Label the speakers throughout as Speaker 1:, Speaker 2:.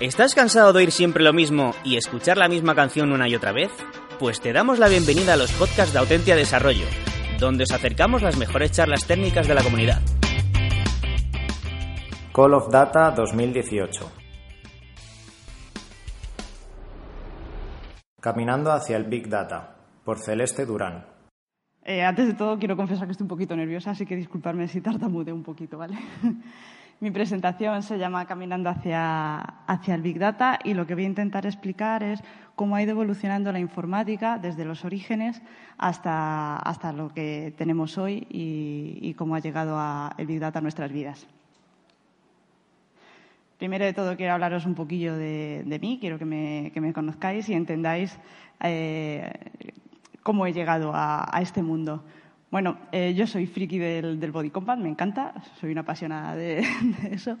Speaker 1: ¿Estás cansado de oír siempre lo mismo y escuchar la misma canción una y otra vez? Pues te damos la bienvenida a los podcasts de Autentia Desarrollo, donde os acercamos las mejores charlas técnicas de la comunidad.
Speaker 2: Call of Data 2018 Caminando hacia el Big Data, por Celeste Durán.
Speaker 3: Eh, antes de todo, quiero confesar que estoy un poquito nerviosa, así que disculparme si tartamudeo un poquito, ¿vale? Mi presentación se llama Caminando hacia, hacia el Big Data y lo que voy a intentar explicar es cómo ha ido evolucionando la informática desde los orígenes hasta, hasta lo que tenemos hoy y, cómo ha llegado a el Big Data a nuestras vidas. Primero de todo quiero hablaros un poquillo de, de mí, quiero que me, que me, conozcáis y entendáis eh, cómo he llegado a, a este mundo. Bueno, eh, yo soy friki del, del, Body Combat, me encanta, soy una apasionada de, eso.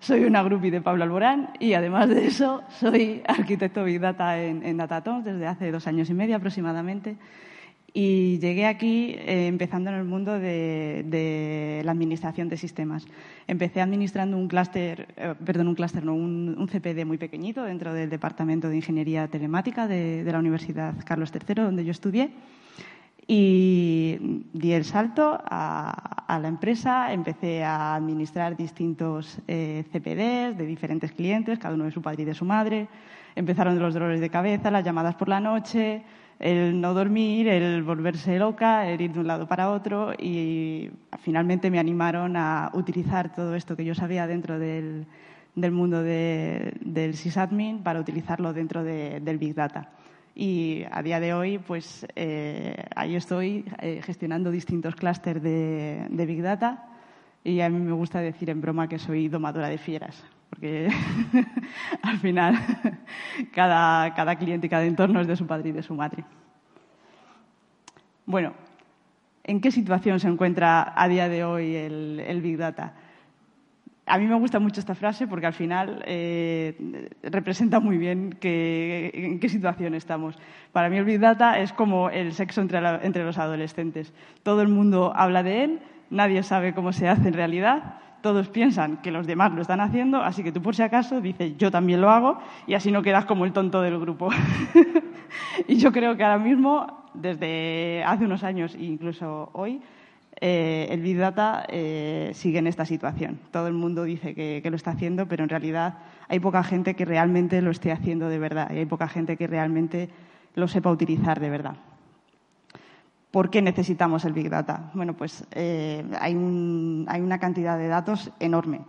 Speaker 3: Soy una groupie de Pablo Alborán y además de eso soy arquitecto Big Data en, en Datatom desde hace dos años y medio aproximadamente. Y llegué aquí eh, empezando en el mundo de, la administración de sistemas. Empecé administrando un clúster, eh, perdón, un clúster, no, un, un, CPD muy pequeñito dentro del Departamento de Ingeniería Telemática de la Universidad Carlos III, donde yo estudié. Y di el salto a, la empresa, empecé a administrar distintos eh, CPDs de diferentes clientes, cada uno de su padre y de su madre. Empezaron los dolores de cabeza, las llamadas por la noche, el no dormir, el volverse loca, el ir de un lado para otro y finalmente me animaron a utilizar todo esto que yo sabía dentro del, mundo de, del sysadmin para utilizarlo dentro de, del Big Data. Y a día de hoy, pues eh, ahí estoy eh, gestionando distintos clústeres de, Big Data y a mí me gusta decir en broma que soy domadora de fieras, porque al final cada, cada cliente y cada entorno es de su padre y de su madre. Bueno, ¿en qué situación se encuentra a día de hoy el Big Data? A mí me gusta mucho esta frase porque al final eh, representa muy bien que, en qué situación estamos. Para mí el Big Data es como el sexo entre, entre los adolescentes. Todo el mundo habla de él, nadie sabe cómo se hace en realidad, todos piensan que los demás lo están haciendo, así que tú por si acaso dices yo también lo hago y así no quedas como el tonto del grupo. y yo creo que ahora mismo, desde hace unos años e incluso hoy, eh, el Big Data eh, sigue en esta situación. Todo el mundo dice que, lo está haciendo, pero en realidad hay poca gente que realmente lo esté haciendo de verdad y hay poca gente que realmente lo sepa utilizar de verdad. ¿Por qué necesitamos el Big Data? Bueno, pues eh, hay, una cantidad de datos enorme.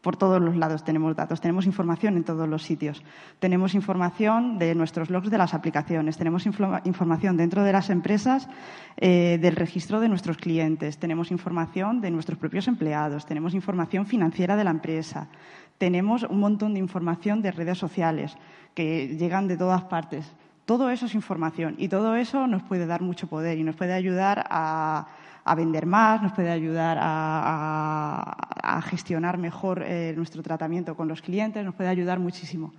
Speaker 3: Por todos los lados tenemos datos, tenemos información en todos los sitios. Tenemos información de nuestros logs de las aplicaciones, tenemos información dentro de las empresas eh, del registro de nuestros clientes, tenemos información de nuestros propios empleados, tenemos información financiera de la empresa, tenemos un montón de información de redes sociales que llegan de todas partes. Todo eso es información y todo eso nos puede dar mucho poder y nos puede ayudar a, a vender más, nos puede ayudar a, gestionar mejor eh, nuestro tratamiento con los clientes, nos puede ayudar muchísimo.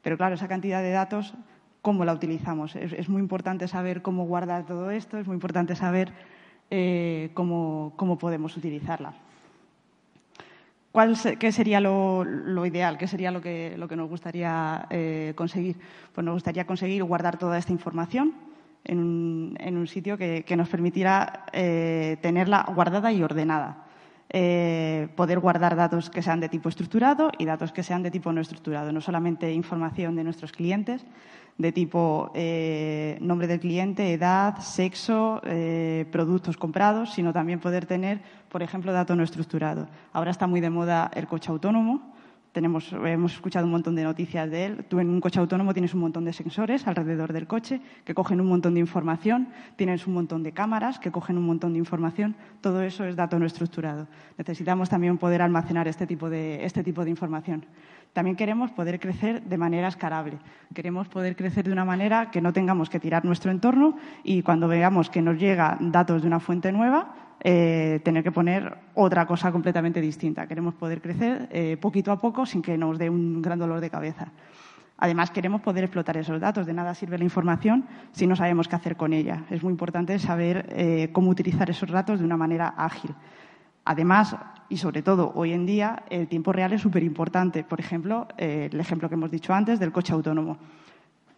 Speaker 3: Pero claro, esa cantidad de datos, ¿cómo la utilizamos? Es, muy importante saber cómo guardar todo esto, es muy importante saber eh, cómo, cómo podemos utilizarla. ¿Cuál, ¿Qué sería lo, lo, ideal? ¿Qué sería lo que, lo que nos gustaría eh, conseguir? Pues nos gustaría conseguir guardar toda esta información en un, en un sitio que, nos permitiera eh, tenerla guardada y ordenada. Eh, poder guardar datos que sean de tipo estructurado y datos que sean de tipo no estructurado. No solamente información de nuestros clientes, de tipo eh, nombre del cliente, edad, sexo, eh, productos comprados, sino también poder tener, por ejemplo, datos no estructurados. Ahora está muy de moda el coche autónomo. Hemos escuchado un montón de noticias de él. Tú en un coche autónomo tienes un montón de sensores alrededor del coche que cogen un montón de información, tienes un montón de cámaras que cogen un montón de información. Todo eso es dato no estructurado. Necesitamos también poder almacenar este tipo de, este tipo de información. También queremos poder crecer de manera escalable. Queremos poder crecer de una manera que no tengamos que tirar nuestro entorno y cuando veamos que nos llegan datos de una fuente nueva, eh, tener que poner otra cosa completamente distinta. Queremos poder crecer eh, poquito a poco sin que nos dé un gran dolor de cabeza. Además, queremos poder explotar esos datos. De nada sirve la información si no sabemos qué hacer con ella. Es muy importante saber eh, cómo utilizar esos datos de una manera ágil. Además, y sobre todo hoy en día, el tiempo real es súper importante. Por ejemplo, el ejemplo que hemos dicho antes del coche autónomo.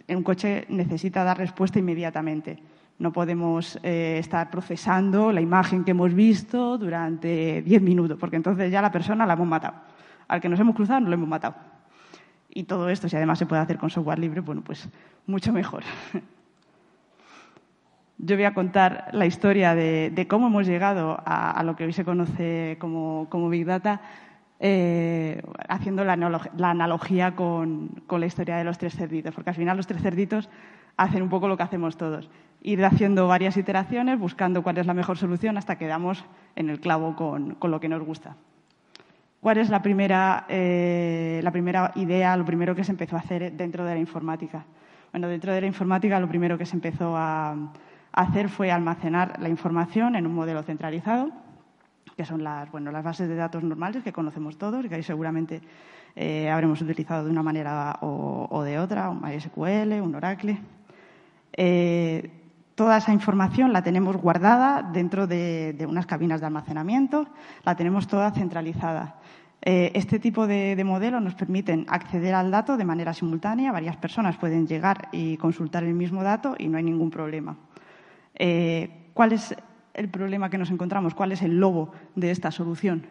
Speaker 3: Un coche necesita dar respuesta inmediatamente. No podemos eh, estar procesando la imagen que hemos visto durante diez minutos, porque entonces ya la persona la hemos matado. Al que nos hemos cruzado, no lo hemos matado. Y todo esto, si además se puede hacer con software libre, bueno, pues mucho mejor. Yo voy a contar la historia de, cómo hemos llegado a, lo que hoy se conoce como, Big Data, eh, haciendo la, analogía con, con, la historia de los tres cerditos, porque al final los tres cerditos hacen un poco lo que hacemos todos ir haciendo varias iteraciones, buscando cuál es la mejor solución hasta que damos en el clavo con, lo que nos gusta. ¿Cuál es la primera, eh, la primera idea, lo primero que se empezó a hacer dentro de la informática? Bueno, dentro de la informática lo primero que se empezó a, hacer fue almacenar la información en un modelo centralizado, que son las, bueno, las bases de datos normales que conocemos todos y que ahí seguramente eh, habremos utilizado de una manera o, de otra, un MySQL, un Oracle. Eh, Toda esa información la tenemos guardada dentro de, unas cabinas de almacenamiento, la tenemos toda centralizada. Eh, este tipo de, modelos nos permiten acceder al dato de manera simultánea. Varias personas pueden llegar y consultar el mismo dato y no hay ningún problema. Eh, ¿Cuál es el problema que nos encontramos? ¿Cuál es el lobo de esta solución?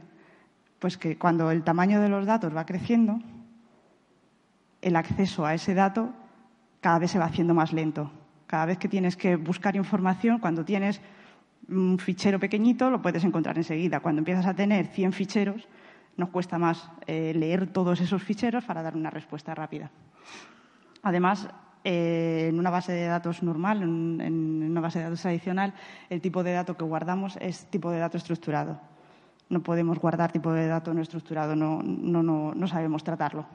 Speaker 3: Pues que cuando el tamaño de los datos va creciendo, el acceso a ese dato cada vez se va haciendo más lento. Cada vez que tienes que buscar información, cuando tienes un fichero pequeñito, lo puedes encontrar enseguida. Cuando empiezas a tener 100 ficheros, nos cuesta más eh, leer todos esos ficheros para dar una respuesta rápida. Además, eh, en una base de datos normal, en, una base de datos tradicional, el tipo de dato que guardamos es tipo de dato estructurado. No podemos guardar tipo de dato no estructurado, no sabemos tratarlo.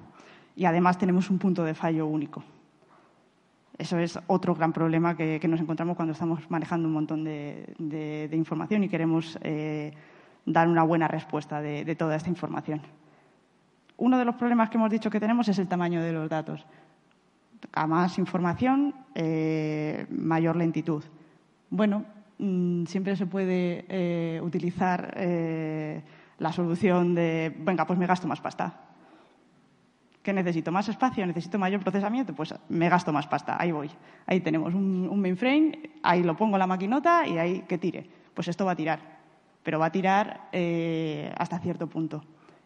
Speaker 3: Y además tenemos un punto de fallo único. Eso es otro gran problema que, nos encontramos cuando estamos manejando un montón de, información y queremos eh, dar una buena respuesta de, toda esta información. Uno de los problemas que hemos dicho que tenemos es el tamaño de los datos. A más información, eh, mayor lentitud. Bueno, mm, siempre se puede eh, utilizar la solución de, venga, pues me gasto más pasta. ¿Qué necesito? ¿Más espacio? ¿Necesito mayor procesamiento? Pues me gasto más pasta. Ahí voy. Ahí tenemos un, mainframe, ahí lo pongo la maquinota y ahí que tire. Pues esto va a tirar. Pero va a tirar eh, hasta cierto punto.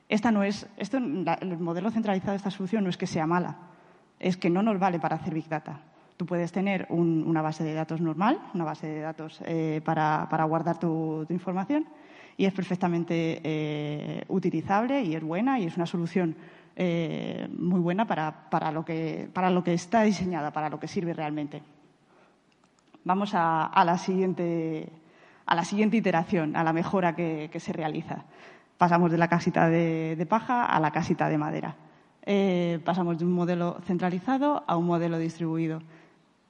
Speaker 3: Esta no es, esto, el modelo centralizado de esta solución no es que sea mala, es que no nos vale para hacer Big Data. Tú puedes tener una base de datos normal, una base de datos eh, para, guardar tu, información, y es perfectamente eh, utilizable y es buena y es una solución eh, muy buena para, lo que, para lo que está diseñada, para lo que sirve realmente. Vamos a, la, siguiente, a la siguiente iteración, a la mejora que, se realiza. Pasamos de la casita de, paja a la casita de madera. Eh, pasamos de un modelo centralizado a un modelo distribuido.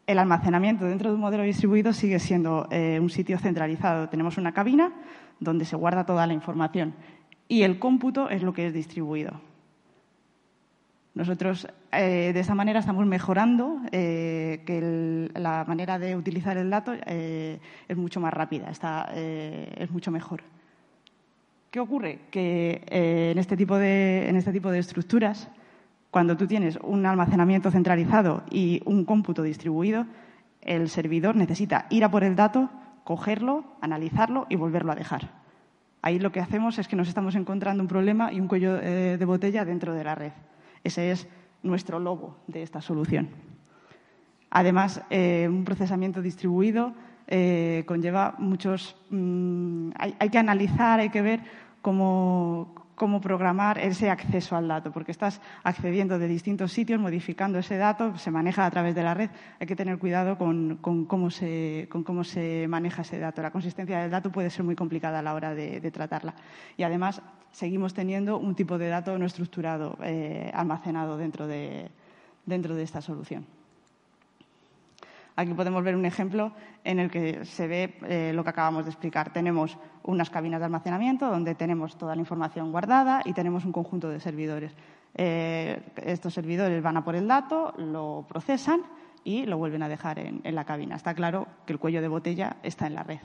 Speaker 3: El almacenamiento dentro de un modelo distribuido sigue siendo eh, un sitio centralizado. Tenemos una cabina donde se guarda toda la información y el cómputo es lo que es distribuido. Nosotros eh, de esa manera estamos mejorando eh, que la manera de utilizar el dato eh, es mucho más rápida, está, es mucho mejor. ¿Qué ocurre? Que en, este tipo de, en este tipo de estructuras, cuando tú tienes un almacenamiento centralizado y un cómputo distribuido, el servidor necesita ir a por el dato, cogerlo, analizarlo y volverlo a dejar. Ahí lo que hacemos es que nos estamos encontrando un problema y un cuello de botella dentro de la red. Ese es nuestro lobo de esta solución. Además, eh, un procesamiento distribuido eh, conlleva muchos. Mm, hay, que analizar, hay que ver cómo, cómo programar ese acceso al dato, porque estás accediendo de distintos sitios, modificando ese dato, se maneja a través de la red. Hay que tener cuidado con, cómo, se, maneja ese dato. La consistencia del dato puede ser muy complicada a la hora de, tratarla. Y además, seguimos teniendo un tipo de dato no estructurado eh, almacenado dentro de esta solución. Aquí podemos ver un ejemplo en el que se ve eh, lo que acabamos de explicar. Tenemos unas cabinas de almacenamiento donde tenemos toda la información guardada y tenemos un conjunto de servidores. Eh, estos servidores van a por el dato, lo procesan y lo vuelven a dejar en, la cabina. Está claro que el cuello de botella está en la red.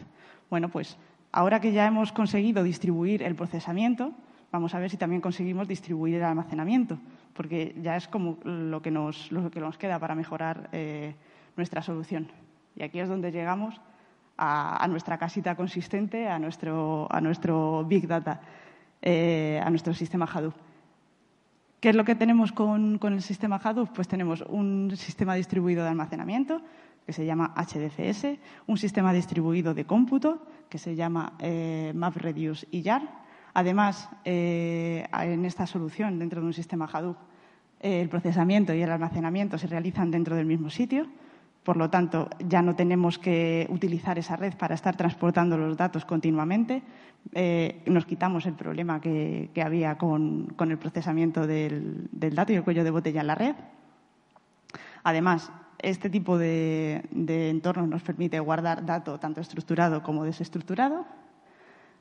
Speaker 3: Bueno, pues ahora que ya hemos conseguido distribuir el procesamiento, vamos a ver si también conseguimos distribuir el almacenamiento, porque ya es como lo que nos, queda para mejorar eh, nuestra solución. Y aquí es donde llegamos a, nuestra casita consistente, a nuestro, a nuestro Big Data, eh, a nuestro sistema Hadoop. ¿Qué es lo que tenemos con, el sistema Hadoop? Pues tenemos un sistema distribuido de almacenamiento que se llama HDFS, un sistema distribuido de cómputo que se llama eh, MapReduce y YAR. Además, eh, en esta solución, dentro de un sistema Hadoop, el procesamiento y el almacenamiento se realizan dentro del mismo sitio. Por lo tanto, ya no tenemos que utilizar esa red para estar transportando los datos continuamente. Eh, nos quitamos el problema que, había con, el procesamiento del, dato y el cuello de botella en la red. Además, este tipo de, de entornos nos permite guardar datos tanto estructurado como desestructurado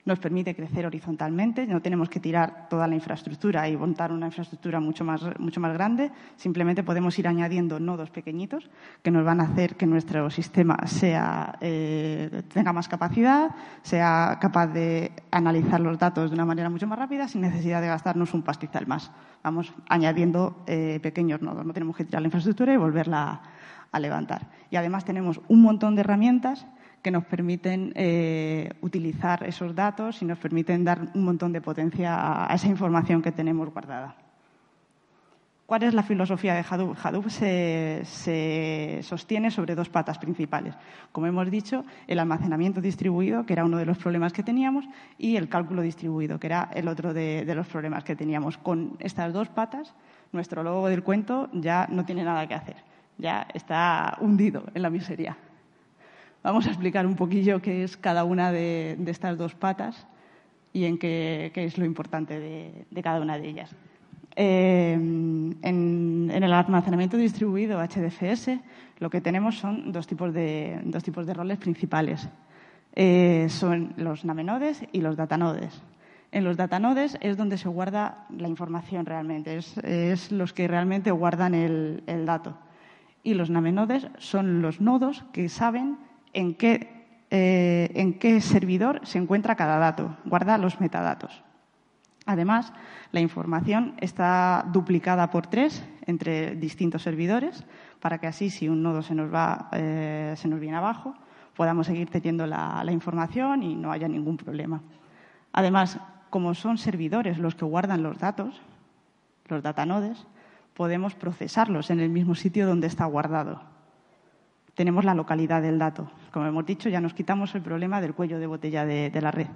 Speaker 3: nos permite crecer horizontalmente, no tenemos que tirar toda la infraestructura y montar una infraestructura mucho más, mucho más grande, simplemente podemos ir añadiendo nodos pequeñitos que nos van a hacer que nuestro sistema sea, eh, tenga más capacidad, sea capaz de analizar los datos de una manera mucho más rápida sin necesidad de gastarnos un pastizal más. Vamos añadiendo eh, pequeños nodos, no tenemos que tirar la infraestructura y volverla a levantar. Y además tenemos un montón de herramientas que nos permiten eh, utilizar esos datos y nos permiten dar un montón de potencia a, esa información que tenemos guardada. ¿Cuál es la filosofía de Hadoop? Hadoop se, sostiene sobre dos patas principales. Como hemos dicho, el almacenamiento distribuido, que era uno de los problemas que teníamos, y el cálculo distribuido, que era el otro de, de los problemas que teníamos. Con estas dos patas, nuestro logo del cuento ya no tiene nada que hacer, ya está hundido en la miseria. Vamos a explicar un poquillo qué es cada una de, estas dos patas y en qué, es lo importante de, cada una de ellas. Eh, en, el almacenamiento distribuido HDFS lo que tenemos son dos tipos de, dos tipos de roles principales. Eh, son los namenodes y los datanodes. En los datanodes es donde se guarda la información realmente, es, los que realmente guardan el, el dato. Y los namenodes son los nodos que saben eh, en qué, servidor se encuentra cada dato, guarda los metadatos. Además, la información está duplicada por tres entre distintos servidores para que así, si un nodo se nos, va, eh, se nos viene abajo, podamos seguir teniendo la, información y no haya ningún problema. Además, como son servidores los que guardan los datos, los datanodes, podemos procesarlos en el mismo sitio donde está guardado tenemos la localidad del dato. Como hemos dicho, ya nos quitamos el problema del cuello de botella de, la red.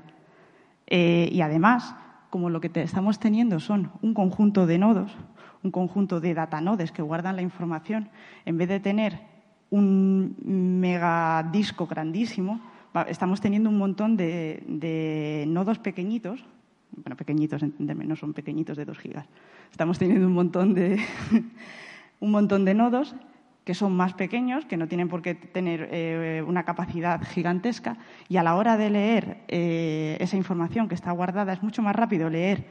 Speaker 3: Eh, y además, como lo que estamos teniendo son un conjunto de nodos, un conjunto de datanodes que guardan la información, en vez de tener un megadisco grandísimo, estamos teniendo un montón de, nodos pequeñitos, bueno, pequeñitos, entenderme, no son pequeñitos de dos gigas. Estamos teniendo un montón de, un montón de nodos que son más pequeños, que no tienen por qué tener eh, una capacidad gigantesca, y a la hora de leer eh, esa información que está guardada es mucho más rápido leer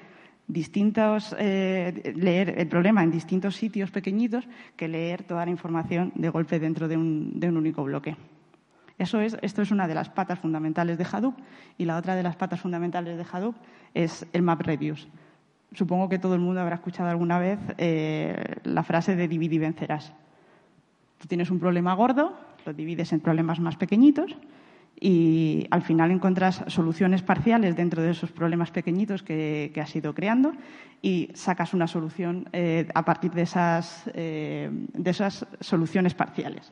Speaker 3: distintos eh, leer el problema en distintos sitios pequeñitos que leer toda la información de golpe dentro de un, de un único bloque. Eso es, esto es una de las patas fundamentales de Hadoop y la otra de las patas fundamentales de Hadoop es el MapReduce. Supongo que todo el mundo habrá escuchado alguna vez la frase de divide y vencerás. Tú tienes un problema gordo, lo divides en problemas más pequeñitos y al final encuentras soluciones parciales dentro de esos problemas pequeñitos que, has ido creando y sacas una solución eh, a partir de esas, eh, de esas soluciones parciales.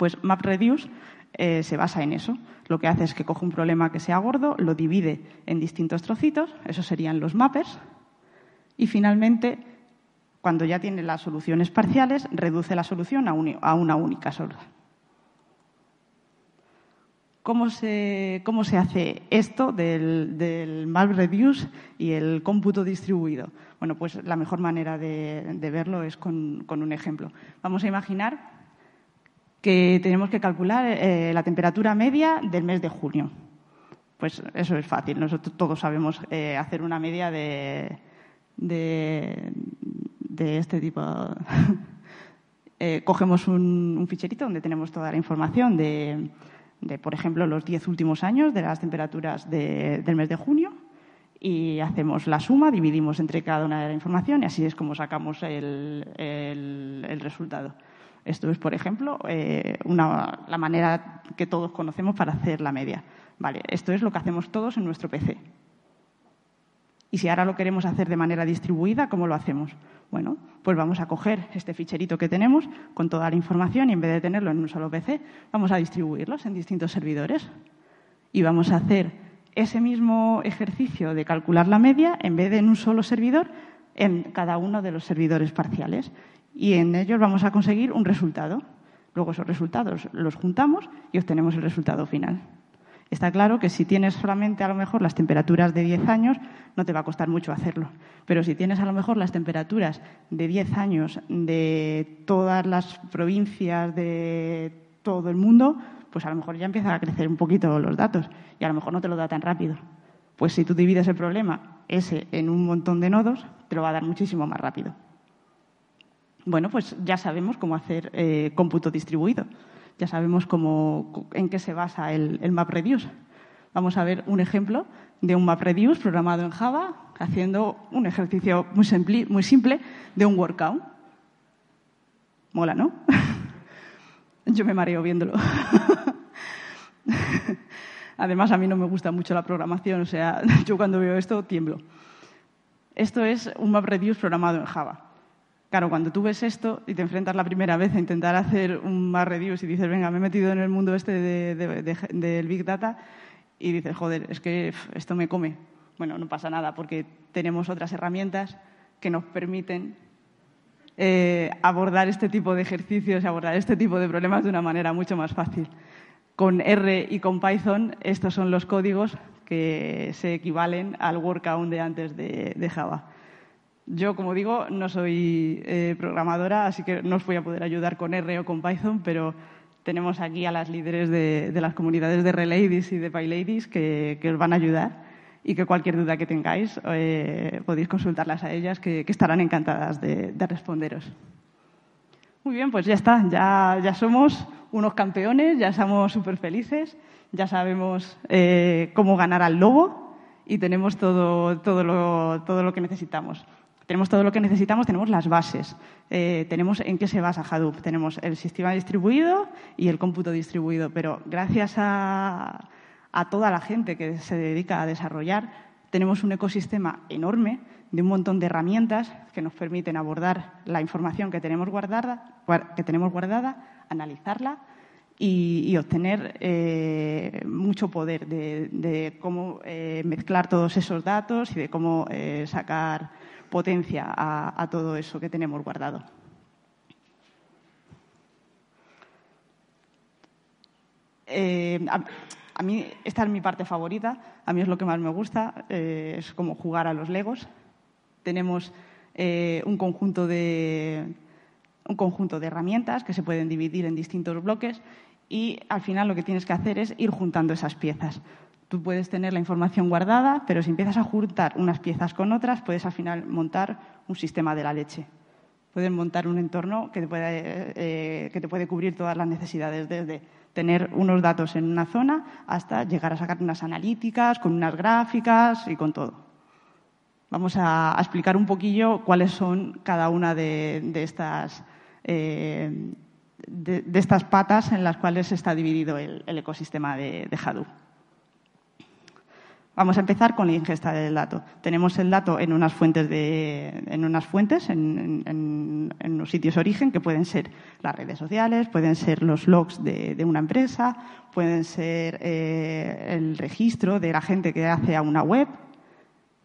Speaker 3: Pues MapReduce eh, se basa en eso. Lo que hace es que coge un problema que sea gordo, lo divide en distintos trocitos, esos serían los mappers, y finalmente, cuando ya tiene las soluciones parciales, reduce la solución a, una única solución. ¿Cómo se, ¿Cómo se, hace esto del, del MapReduce y el cómputo distribuido? Bueno, pues la mejor manera de, verlo es con, un ejemplo. Vamos a imaginar que tenemos que calcular eh, la temperatura media del mes de junio. Pues eso es fácil. Nosotros todos sabemos eh, hacer una media de, de, este tipo. Eh, cogemos un, ficherito donde tenemos toda la información de, de, por ejemplo, los diez últimos años de las temperaturas del mes de junio y hacemos la suma, dividimos entre cada una de la información y así es como sacamos el, resultado. Esto es, por ejemplo, eh, la manera que todos conocemos para hacer la media. Vale, esto es lo que hacemos todos en nuestro PC. Y si ahora lo queremos hacer de manera distribuida, ¿cómo lo hacemos? Bueno, pues vamos a coger este ficherito que tenemos con toda la información y en vez de tenerlo en un solo PC, vamos a distribuirlos en distintos servidores. Y vamos a hacer ese mismo ejercicio de calcular la media en vez de en un solo servidor, en cada uno de los servidores parciales. Y en ellos vamos a conseguir un resultado. Luego esos resultados los juntamos y obtenemos el resultado final. Está claro que si tienes solamente a lo mejor las temperaturas de 10 años, no te va a costar mucho hacerlo. Pero si tienes a lo mejor las temperaturas de 10 años de todas las provincias de todo el mundo, pues a lo mejor ya empiezan a crecer un poquito los datos y a lo mejor no te lo da tan rápido. Pues si tú divides el problema ese en un montón de nodos, te lo va a dar muchísimo más rápido. Bueno, pues ya sabemos cómo hacer eh, cómputo distribuido ya sabemos cómo, en qué se basa el, MapReduce. Vamos a ver un ejemplo de un MapReduce programado en Java haciendo un ejercicio muy simple, muy simple de un workout. Mola, ¿no? Yo me mareo viéndolo. Además, a mí no me gusta mucho la programación, o sea, yo cuando veo esto tiemblo. Esto es un MapReduce programado en Java. Claro, cuando tú ves esto y te enfrentas la primera vez a intentar hacer un más reviews y dices, venga, me he metido en el mundo este del Big Data y dices, joder, es que esto me come. Bueno, no pasa nada porque tenemos otras herramientas que nos permiten eh, abordar este tipo de ejercicios y abordar este tipo de problemas de una manera mucho más fácil. Con R y con Python, estos son los códigos que se equivalen al workaround de antes de Java. Yo, como digo, no soy eh, programadora, así que no os voy a poder ayudar con R o con Python, pero tenemos aquí a las líderes de, las comunidades de Reladies y de PyLadies que, os van a ayudar y que cualquier duda que tengáis eh, podéis consultarlas a ellas, que, estarán encantadas de, responderos. Muy bien, pues ya está, ya, ya somos unos campeones, ya somos súper felices, ya sabemos eh, cómo ganar al lobo y tenemos todo, todo, lo, todo lo que necesitamos tenemos todo lo que necesitamos, tenemos las bases, eh, tenemos en qué se basa Hadoop, tenemos el sistema distribuido y el cómputo distribuido, pero gracias a, toda la gente que se dedica a desarrollar, tenemos un ecosistema enorme de un montón de herramientas que nos permiten abordar la información que tenemos guardada, que tenemos guardada analizarla y, obtener eh, mucho poder de, cómo eh, mezclar todos esos datos y de cómo sacar potencia a, todo eso que tenemos guardado. Eh, a, mí, esta es mi parte favorita, a mí es lo que más me gusta, eh, es como jugar a los legos. Tenemos eh, un, conjunto de, un conjunto de herramientas que se pueden dividir en distintos bloques y al final lo que tienes que hacer es ir juntando esas piezas. Tú puedes tener la información guardada, pero si empiezas a juntar unas piezas con otras, puedes al final montar un sistema de la leche. Puedes montar un entorno que te puede, eh, que te puede cubrir todas las necesidades, desde tener unos datos en una zona hasta llegar a sacar unas analíticas, con unas gráficas y con todo. Vamos a, explicar un poquillo cuáles son cada una de, estas, eh, de, estas patas en las cuales está dividido el, ecosistema de, de Hadoop. Vamos a empezar con la ingesta del dato. Tenemos el dato en unas fuentes, de, en, unas fuentes en, en, los sitios origen, que pueden ser las redes sociales, pueden ser los logs de, una empresa, pueden ser eh, el registro de la gente que hace a una web.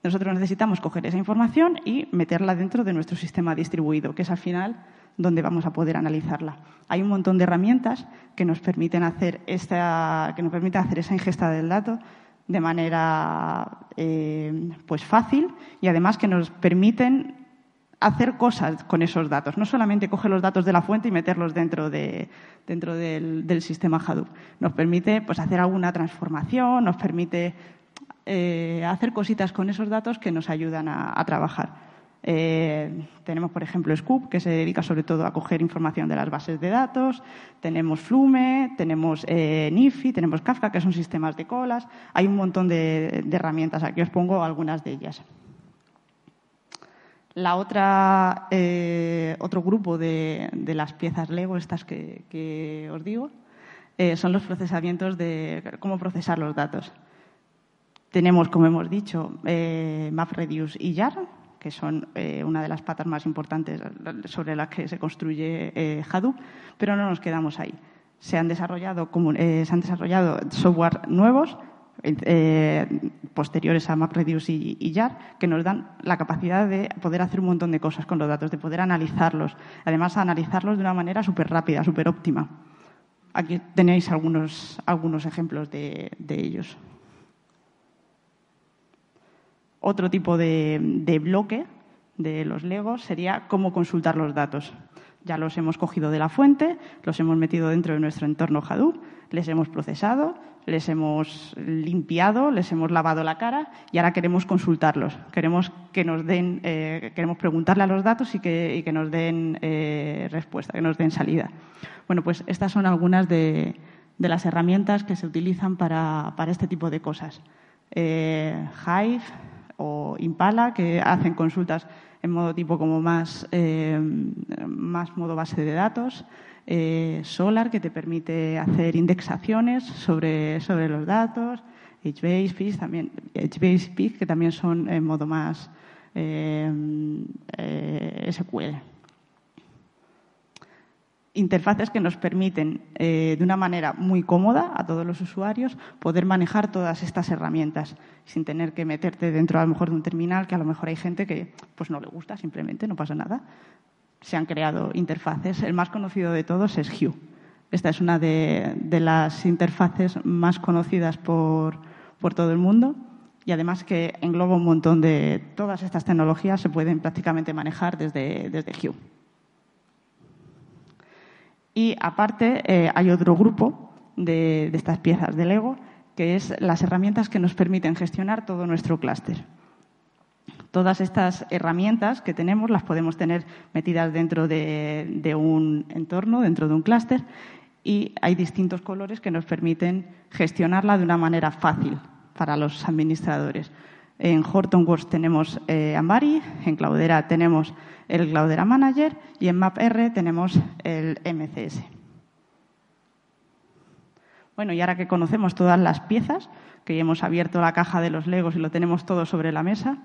Speaker 3: Nosotros necesitamos coger esa información y meterla dentro de nuestro sistema distribuido, que es al final donde vamos a poder analizarla. Hay un montón de herramientas que nos permiten hacer, esta, que nos permiten hacer esa ingesta del dato de manera eh, pues fácil y además que nos permiten hacer cosas con esos datos. No solamente coger los datos de la fuente y meterlos dentro, de, dentro del, sistema Hadoop. Nos permite pues, hacer alguna transformación, nos permite eh, hacer cositas con esos datos que nos ayudan a trabajar. Eh, tenemos, por ejemplo, Scoop, que se dedica sobre todo a coger información de las bases de datos. Tenemos Flume, tenemos eh, Nifi, tenemos Kafka, que son sistemas de colas. Hay un montón de, herramientas. Aquí os pongo algunas de ellas. La otra, eh, otro grupo de, las piezas Lego, estas que, os digo, son los procesamientos de cómo procesar los datos. Tenemos, como hemos dicho, MapReduce y YAR, que son eh, una de las patas más importantes sobre las que se construye eh, Hadoop, pero no nos quedamos ahí. Se han desarrollado, eh, se han desarrollado software nuevos posteriores a MapReduce y, y, que nos dan la capacidad de poder hacer un montón de cosas con los datos, de poder analizarlos. Además, analizarlos de una manera súper rápida, súper óptima. Aquí tenéis algunos, algunos ejemplos de ellos. Otro tipo de, bloque de los legos sería cómo consultar los datos. Ya los hemos cogido de la fuente, los hemos metido dentro de nuestro entorno Hadoop, les hemos procesado, les hemos limpiado, les hemos lavado la cara y ahora queremos consultarlos. Queremos que nos den, eh, queremos preguntarle a los datos y que, nos den eh, respuesta, que nos den salida. Bueno, pues estas son algunas de, las herramientas que se utilizan para, este tipo de cosas. Eh, Hive, o Impala, que hacen consultas en modo tipo como más, eh, más modo base de datos. Eh, Solar, que te permite hacer indexaciones sobre, sobre los datos. HBase, también, HBase que también son en modo más eh, SQL interfaces que nos permiten, eh, de una manera muy cómoda a todos los usuarios, poder manejar todas estas herramientas sin tener que meterte dentro a lo mejor de un terminal que a lo mejor hay gente que pues no le gusta, simplemente no pasa nada. Se han creado interfaces. El más conocido de todos es Hue. Esta es una de, las interfaces más conocidas por, por todo el mundo y además que engloba un montón de todas estas tecnologías se pueden prácticamente manejar desde, desde Hue. Y aparte eh, hay otro grupo de, estas piezas de Lego que es las herramientas que nos permiten gestionar todo nuestro clúster. Todas estas herramientas que tenemos las podemos tener metidas dentro de, un entorno, dentro de un clúster, y hay distintos colores que nos permiten gestionarla de una manera fácil para los administradores. En Hortonworks tenemos eh, Ambari, en Cloudera tenemos el Cloudera Manager y en MapR tenemos el MCS. Bueno, y ahora que conocemos todas las piezas, que hemos abierto la caja de los Legos y lo tenemos todo sobre la mesa,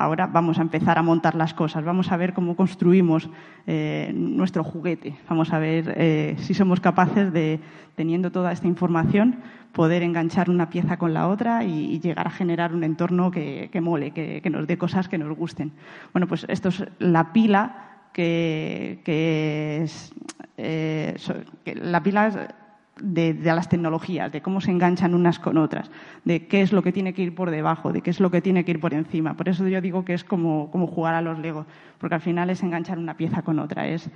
Speaker 3: Ahora vamos a empezar a montar las cosas, vamos a ver cómo construimos eh, nuestro juguete, vamos a ver eh, si somos capaces de, teniendo toda esta información, poder enganchar una pieza con la otra y, llegar a generar un entorno que, mole, que, nos dé cosas que nos gusten. Bueno, pues esto es la pila que, es eh, la pila de, las tecnologías, de cómo se enganchan unas con otras, de qué es lo que tiene que ir por debajo, de qué es lo que tiene que ir por encima. Por eso yo digo que es como, jugar a los Legos, porque al final es enganchar una pieza con otra, es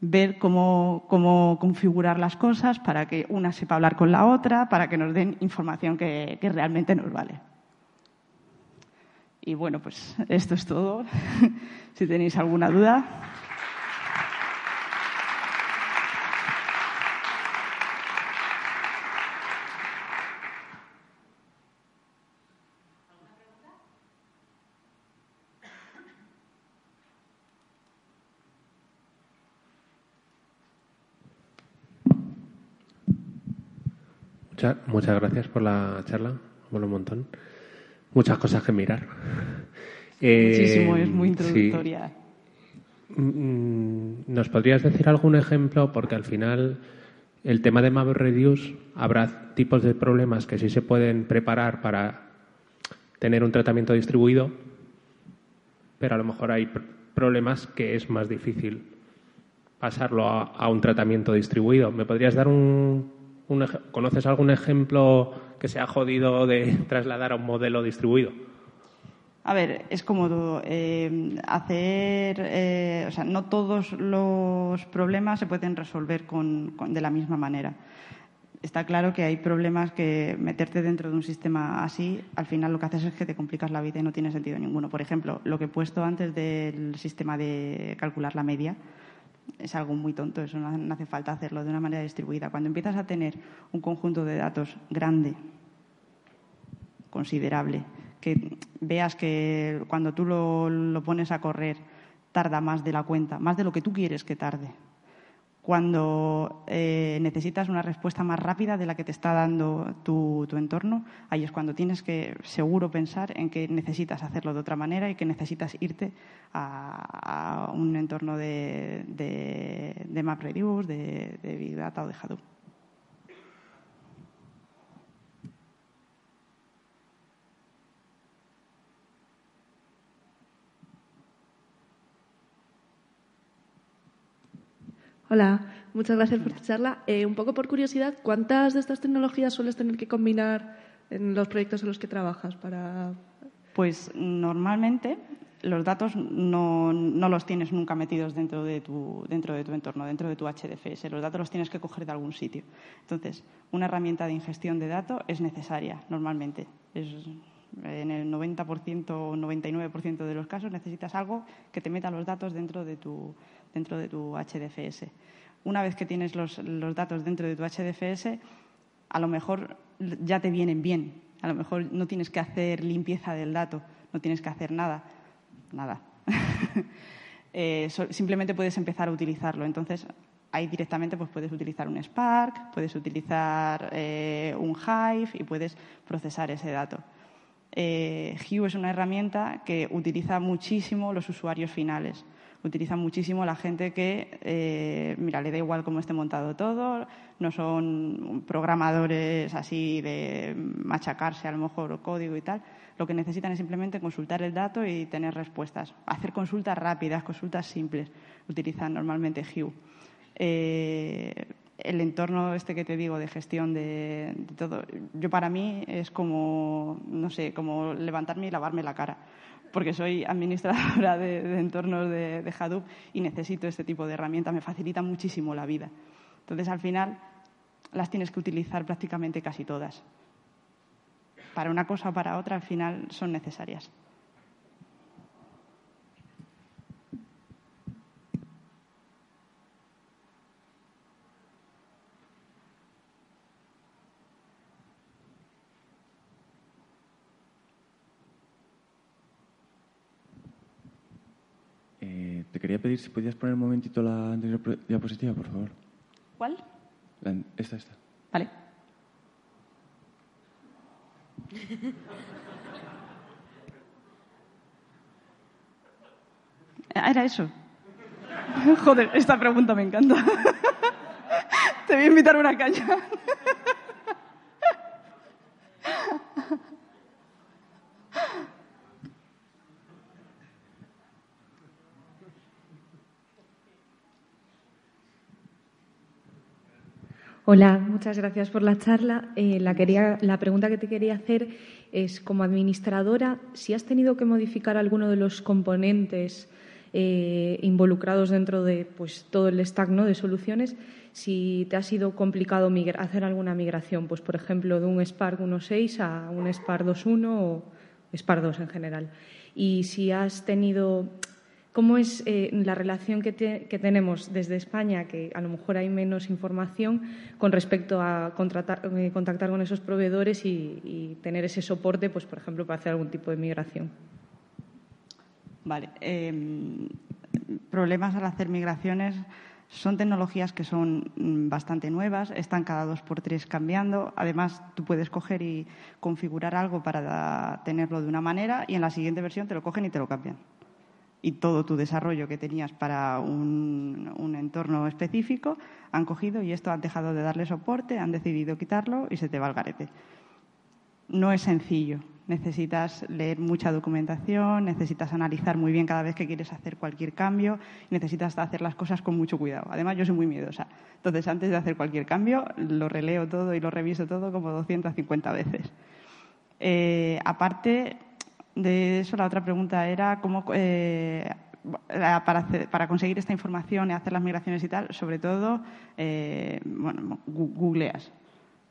Speaker 3: ver cómo, configurar las cosas para que una sepa hablar con la otra, para que nos den información que realmente nos vale. Y bueno, pues esto es todo. si tenéis alguna duda.
Speaker 4: Muchas gracias por la charla, bueno, un montón. muchas cosas que mirar.
Speaker 3: Muchísimo, es muy introductoria.
Speaker 4: Mm, ¿Nos podrías decir algún ejemplo? Porque al final el tema de MapReduce habrá tipos de problemas que sí se pueden preparar para tener un tratamiento distribuido, pero a lo mejor hay problemas que es más difícil pasarlo a, un tratamiento distribuido. ¿Me podrías dar un, ¿Conoces algún ejemplo que se ha jodido de trasladar a un modelo distribuido?
Speaker 3: A ver, es cómodo eh, hacer, eh, o sea, no todos los problemas se pueden resolver de la misma manera. Está claro que hay problemas que meterte dentro de un sistema así, al final lo que haces es que te complicas la vida y no tiene sentido ninguno. Por ejemplo, lo que he puesto antes del sistema de calcular la media es algo muy tonto, eso no hace falta hacerlo de una manera distribuida. Cuando empiezas a tener un conjunto de datos grande, considerable, que veas que cuando tú lo, pones a correr tarda más de la cuenta, más de lo que tú quieres que tarde. Cuando eh, necesitas una respuesta más rápida de la que te está dando tu, entorno, ahí es cuando tienes que seguro pensar en que necesitas hacerlo de otra manera y que necesitas irte a, un entorno de, de, de MapReduce, de, de Big Data o de Hadoop.
Speaker 5: Hola, muchas gracias por tu charla. Eh, un poco por curiosidad, ¿cuántas de estas tecnologías sueles tener que combinar en los proyectos en los que trabajas para...?
Speaker 3: Pues normalmente los datos no, los tienes nunca metidos dentro de, tu, dentro de tu entorno, dentro de tu HDFS. Los datos los tienes que coger de algún sitio. Entonces, una herramienta de ingestión de datos es necesaria normalmente. En el 90% o 99% de los casos necesitas algo que te meta los datos dentro de tu, dentro de tu HDFS. Una vez que tienes los, datos dentro de tu HDFS, a lo mejor ya te vienen bien. A lo mejor no tienes que hacer limpieza del dato, no tienes que hacer nada. Nada. Eh, simplemente puedes empezar a utilizarlo. Entonces, ahí directamente pues puedes utilizar un Spark, puedes utilizar eh, un Hive y puedes procesar ese dato. Eh, Hue es una herramienta que utiliza muchísimo los usuarios finales utilizan muchísimo la gente que, eh, mira, le da igual cómo esté montado todo, no son programadores así de machacarse a lo mejor código y tal. Lo que necesitan es simplemente consultar el dato y tener respuestas. Hacer consultas rápidas, consultas simples. Utilizan normalmente Hue. Eh, el entorno este que te digo de gestión de, todo, yo para mí es como, no sé, como levantarme y lavarme la cara porque soy administradora de, entornos de, de, Hadoop y necesito este tipo de herramientas, me facilita muchísimo la vida. Entonces, al final, las tienes que utilizar prácticamente casi todas. Para una cosa o para otra, al final, son necesarias.
Speaker 6: Quería pedir si podías poner un momentito la anterior diapositiva, por favor.
Speaker 3: ¿Cuál?
Speaker 6: esta, esta.
Speaker 3: Vale. Ah, era eso. Joder, esta pregunta me encanta. Te voy a invitar una caña.
Speaker 5: Hola, muchas gracias por la charla. Eh, la, pregunta que te quería hacer es, como administradora, si has tenido que modificar alguno de los componentes eh, involucrados dentro de pues, todo el stack ¿no? de soluciones, si te ha sido complicado hacer alguna migración, pues por ejemplo, de un Spark 1.6 a un Spark 2.1 o Spark 2 en general. Y si has tenido ¿Cómo es eh, la relación que, tenemos desde España, que a lo mejor hay menos información, con respecto a eh, contactar con esos proveedores y, tener ese soporte, pues, por ejemplo, para hacer algún tipo de migración?
Speaker 3: Vale. Em, problemas al hacer migraciones Son tecnologías que son mm, bastante nuevas, están cada dos por tres cambiando. Además, tú puedes coger y configurar algo para tenerlo de una manera y en la siguiente versión te lo cogen y te lo cambian. Y todo tu desarrollo que tenías para un, un entorno específico han cogido y esto han dejado de darle soporte, han decidido quitarlo y se te va al garete. No es sencillo, necesitas leer mucha documentación, necesitas analizar muy bien cada vez que quieres hacer cualquier cambio, necesitas hacer las cosas con mucho cuidado. Además, yo soy muy miedosa. Entonces, antes de hacer cualquier cambio, lo releo todo y lo reviso todo como 250 veces. Eh, aparte de eso, la otra pregunta era cómo, eh, para, conseguir esta información y hacer las migraciones y tal, sobre todo, eh, bueno, googleas.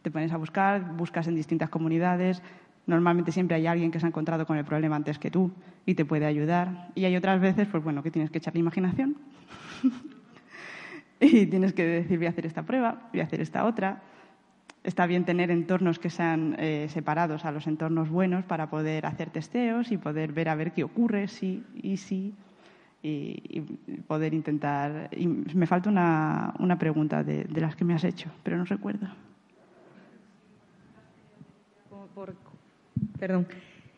Speaker 3: Te pones a buscar, buscas en distintas comunidades, Normalmente siempre hay alguien que se ha encontrado con el problema antes que tú y te puede ayudar. Y hay otras veces, pues bueno, que tienes que echar la imaginación y tienes que decir, voy a hacer esta prueba, voy a hacer esta otra. Está bien tener entornos que sean eh, separados a los entornos buenos para poder hacer testeos y poder ver a ver qué ocurre, sí y sí, y, poder intentar. Y me falta una, una pregunta de, las que me has hecho, pero no recuerdo.
Speaker 5: Perdón.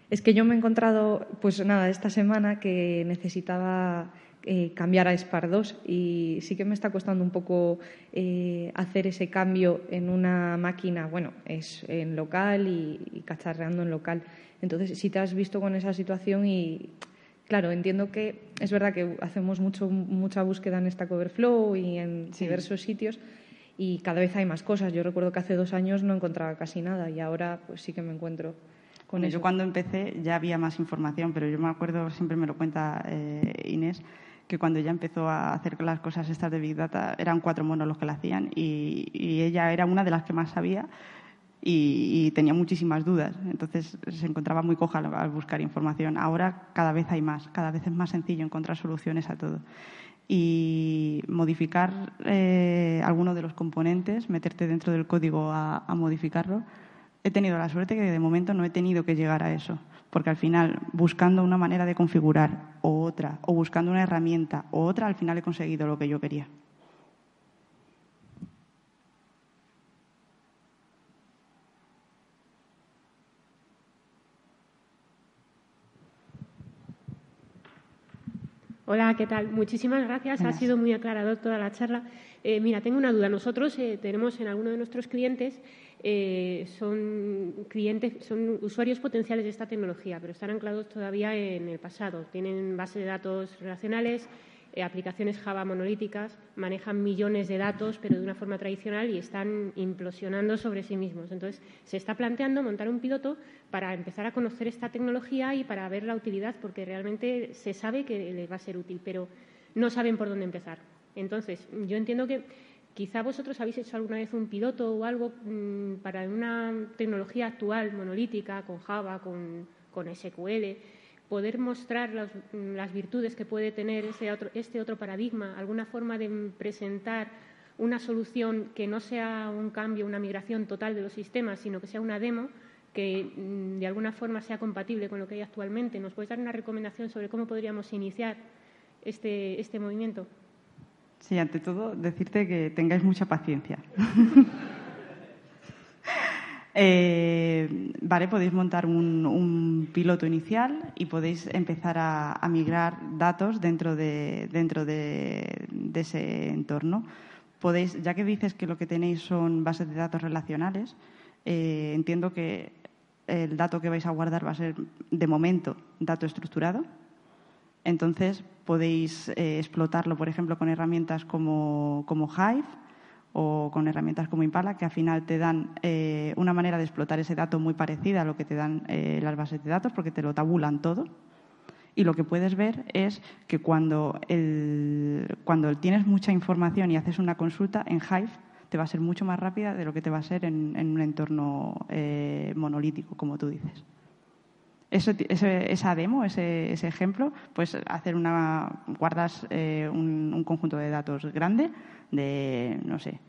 Speaker 5: Es que yo me he encontrado, pues nada, esta semana que necesitaba eh, cambiar a SPAR 2 y sí que me está costando un poco eh, hacer ese cambio en una máquina, bueno, es en local y, cacharreando en local. Entonces, si te has visto con esa situación y, claro, entiendo que es verdad que hacemos mucho, mucha búsqueda en Stack Overflow y en diversos sitios y cada vez hay más cosas. Yo recuerdo que hace dos años no encontraba casi nada y ahora pues sí que me encuentro
Speaker 3: yo cuando empecé ya había más información, pero yo me acuerdo, siempre me lo cuenta eh, Inés, que cuando ella empezó a hacer las cosas estas de Big Data, eran cuatro monos los que la hacían y, ella era una de las que más sabía y, tenía muchísimas dudas. Entonces se encontraba muy coja al, buscar información. Ahora cada vez hay más, cada vez es más sencillo encontrar soluciones a todo. Y modificar eh, alguno de los componentes, meterte dentro del código a modificarlo, he tenido la suerte que de momento no he tenido que llegar a eso, porque al final, buscando una manera de configurar o otra, o buscando una herramienta o otra, al final he conseguido lo que yo quería.
Speaker 7: Hola, ¿qué tal? Muchísimas gracias. Ha sido muy aclarador toda la charla. Eh, mira, tengo una duda. Nosotros eh, tenemos en alguno de nuestros clientes eh, son clientes, son usuarios potenciales de esta tecnología, pero están anclados todavía en el pasado. Tienen base de datos relacionales, eh, aplicaciones Java monolíticas, manejan millones de datos, pero de una forma tradicional y están implosionando sobre sí mismos. Entonces, se está planteando montar un piloto para empezar a conocer esta tecnología y para ver la utilidad, porque realmente se sabe que les va a ser útil, pero no saben por dónde empezar. Entonces, yo entiendo que Quizá vosotros habéis hecho alguna vez un piloto o algo mm, para una tecnología actual, monolítica, con Java, con, SQL, poder mostrar mm, las virtudes que puede tener este otro paradigma, alguna forma de presentar una solución que no sea un cambio, una migración total de los sistemas, sino que sea una demo que mm, de alguna forma sea compatible con lo que hay actualmente. ¿Nos puedes dar una recomendación sobre cómo podríamos iniciar este, este movimiento?
Speaker 3: Sí, ante todo, decirte que tengáis mucha paciencia. Eh, vale, podéis montar un, piloto inicial y podéis empezar a, migrar datos dentro de, dentro de, ese entorno. Podéis, ya que dices que lo que tenéis son bases de datos relacionales, eh, entiendo que el dato que vais a guardar va a ser, de momento, dato estructurado. Entonces, podéis eh, explotarlo, por ejemplo, con herramientas como, Hive o con herramientas como Impala, que al final te dan eh, una manera de explotar ese dato muy parecida a lo que te dan eh, las bases de datos, porque te lo tabulan todo. Y lo que puedes ver es que cuando, cuando tienes mucha información y haces una consulta en Hive, te va a ser mucho más rápida de lo que te va a ser en un entorno monolítico, como tú dices esa demo, ese, ejemplo, pues hacer una, guardas eh, un, conjunto de datos grande de, no sé,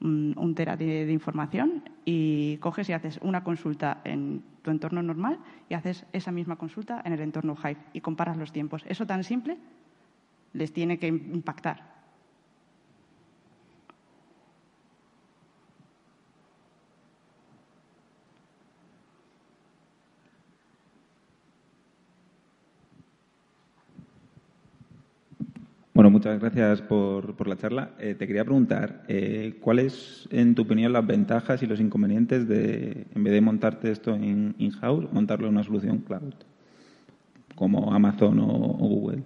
Speaker 3: un, tera de, información y coges y haces una consulta en tu entorno normal y haces esa misma consulta en el entorno Hive y comparas los tiempos. Eso tan simple les tiene que impactar.
Speaker 8: Muchas gracias por, la charla. Eh, te quería preguntar, eh, ¿cuáles, en tu opinión, las ventajas y los inconvenientes de, en vez de montarte esto en in-house, montarlo en una solución cloud, como Amazon o, Google?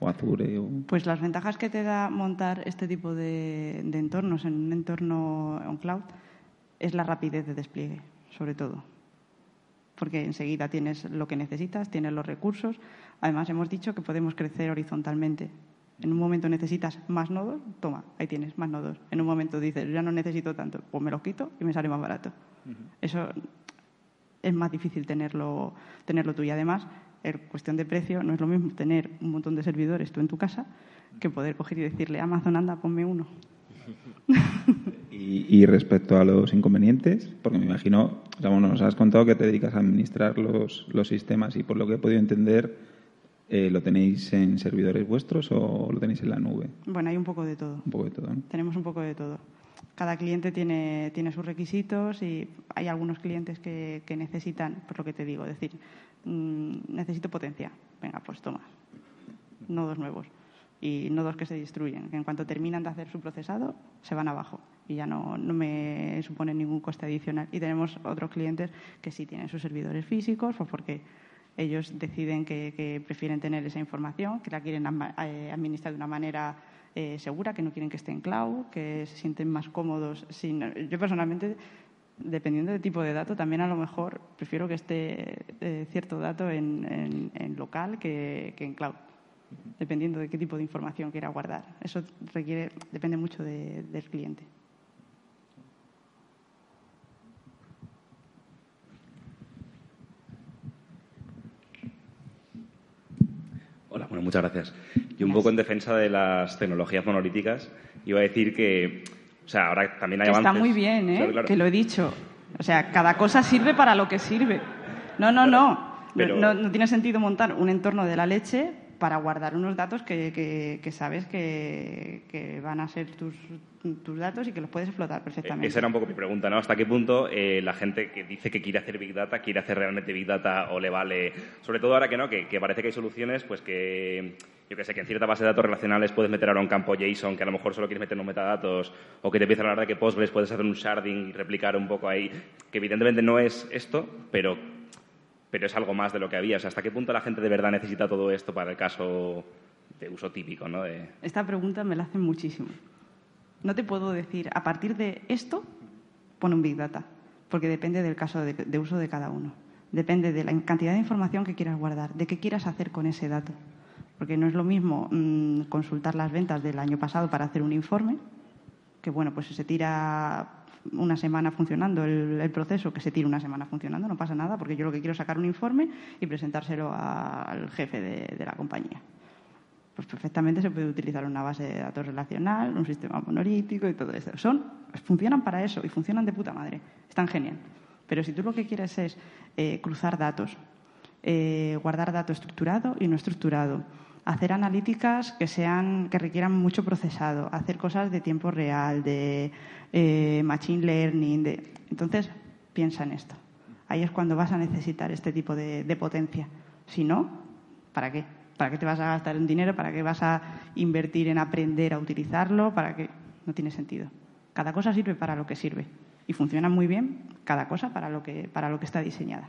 Speaker 8: O Azure.
Speaker 3: Pues las ventajas que te da montar este tipo de, de entornos en un entorno en cloud es la rapidez de despliegue, sobre todo. Porque enseguida tienes lo que necesitas, tienes los recursos. Además, hemos dicho que podemos crecer horizontalmente. En un momento necesitas más nodos, toma, ahí tienes más nodos. En un momento dices, ya no necesito tanto, pues me los quito y me sale más barato. Eso es más difícil tenerlo, tenerlo tú. Y además, en cuestión de precio, no es lo mismo tener un montón de servidores tú en tu casa que poder coger y decirle, Amazon, anda, ponme uno.
Speaker 8: Y, respecto a los inconvenientes, porque me imagino, nos has contado que te dedicas a administrar los, los sistemas y por lo que he podido entender, eh, ¿lo tenéis en servidores vuestros o lo tenéis en la nube?
Speaker 3: Bueno, hay un poco de todo.
Speaker 8: Un poco de todo.
Speaker 3: Tenemos un poco de todo. Cada cliente tiene, tiene sus requisitos y hay algunos clientes que, que necesitan, por lo que te digo, decir, mm, necesito potencia. Venga, pues toma, nodos nuevos y nodos que se destruyen, que en cuanto terminan de hacer su procesado se van abajo y ya no, no me suponen ningún coste adicional. Y tenemos otros clientes que sí tienen sus servidores físicos, pues porque ellos deciden que, prefieren tener esa información, que la quieren eh, administrar de una manera eh, segura, que no quieren que esté en cloud, que se sienten más cómodos. Sin... Yo personalmente, dependiendo del tipo de dato, también a lo mejor prefiero que esté eh, cierto dato en, local que, en cloud, dependiendo de qué tipo de información quiera guardar. Eso requiere, depende mucho del cliente.
Speaker 9: Muchas gracias. Y un poco en defensa de las tecnologías monolíticas, iba a decir que, o sea, ahora también hay avances.
Speaker 3: Está muy bien, ¿eh? Que lo he dicho. O sea, cada cosa sirve para lo que sirve. No, no, no. no. No tiene sentido montar un entorno de la leche para guardar unos datos que, sabes que, van a ser tus, datos y que los puedes explotar perfectamente.
Speaker 9: Esa era un poco mi pregunta, ¿no? ¿Hasta qué punto eh, la gente que dice que quiere hacer Big Data quiere hacer realmente Big Data o le vale? Sobre todo ahora que no, que, parece que hay soluciones, pues que yo que sé, que en cierta base de datos relacionales puedes meter ahora un campo JSON que a lo mejor solo quieres meter unos metadatos o que te empiezan a hablar de que Postgres puedes hacer un sharding y replicar un poco ahí, que evidentemente no es esto, pero pero es algo más de lo que había. O sea, ¿hasta qué punto la gente de verdad necesita todo esto para el caso de uso típico? ¿no?
Speaker 3: Esta pregunta me la hacen muchísimo. No te puedo decir, a partir de esto, pon un Big Data, porque depende del caso de, uso de cada uno. Depende de la cantidad de información que quieras guardar, de qué quieras hacer con ese dato. Porque no es lo mismo mm, consultar las ventas del año pasado para hacer un informe, que bueno, pues se tira una semana funcionando el, proceso, que se tire una semana funcionando, no pasa nada, porque yo lo que quiero es sacar un informe y presentárselo al jefe de, la compañía. Pues perfectamente se puede utilizar una base de datos relacional, un sistema monolítico y todo eso. Son, funcionan para eso y funcionan de puta madre. Están genial. Pero si tú lo que quieres es eh, cruzar datos, eh, guardar datos estructurado y no estructurado, hacer analíticas que sean que requieran mucho procesado, hacer cosas de tiempo real, de eh, machine learning, de... entonces piensa en esto. Ahí es cuando vas a necesitar este tipo de, potencia. Si no, ¿para qué? ¿Para qué te vas a gastar un dinero? ¿Para qué vas a invertir en aprender a utilizarlo? ¿Para qué? No tiene sentido. Cada cosa sirve para lo que sirve y funciona muy bien cada cosa para lo que, para lo que está diseñada.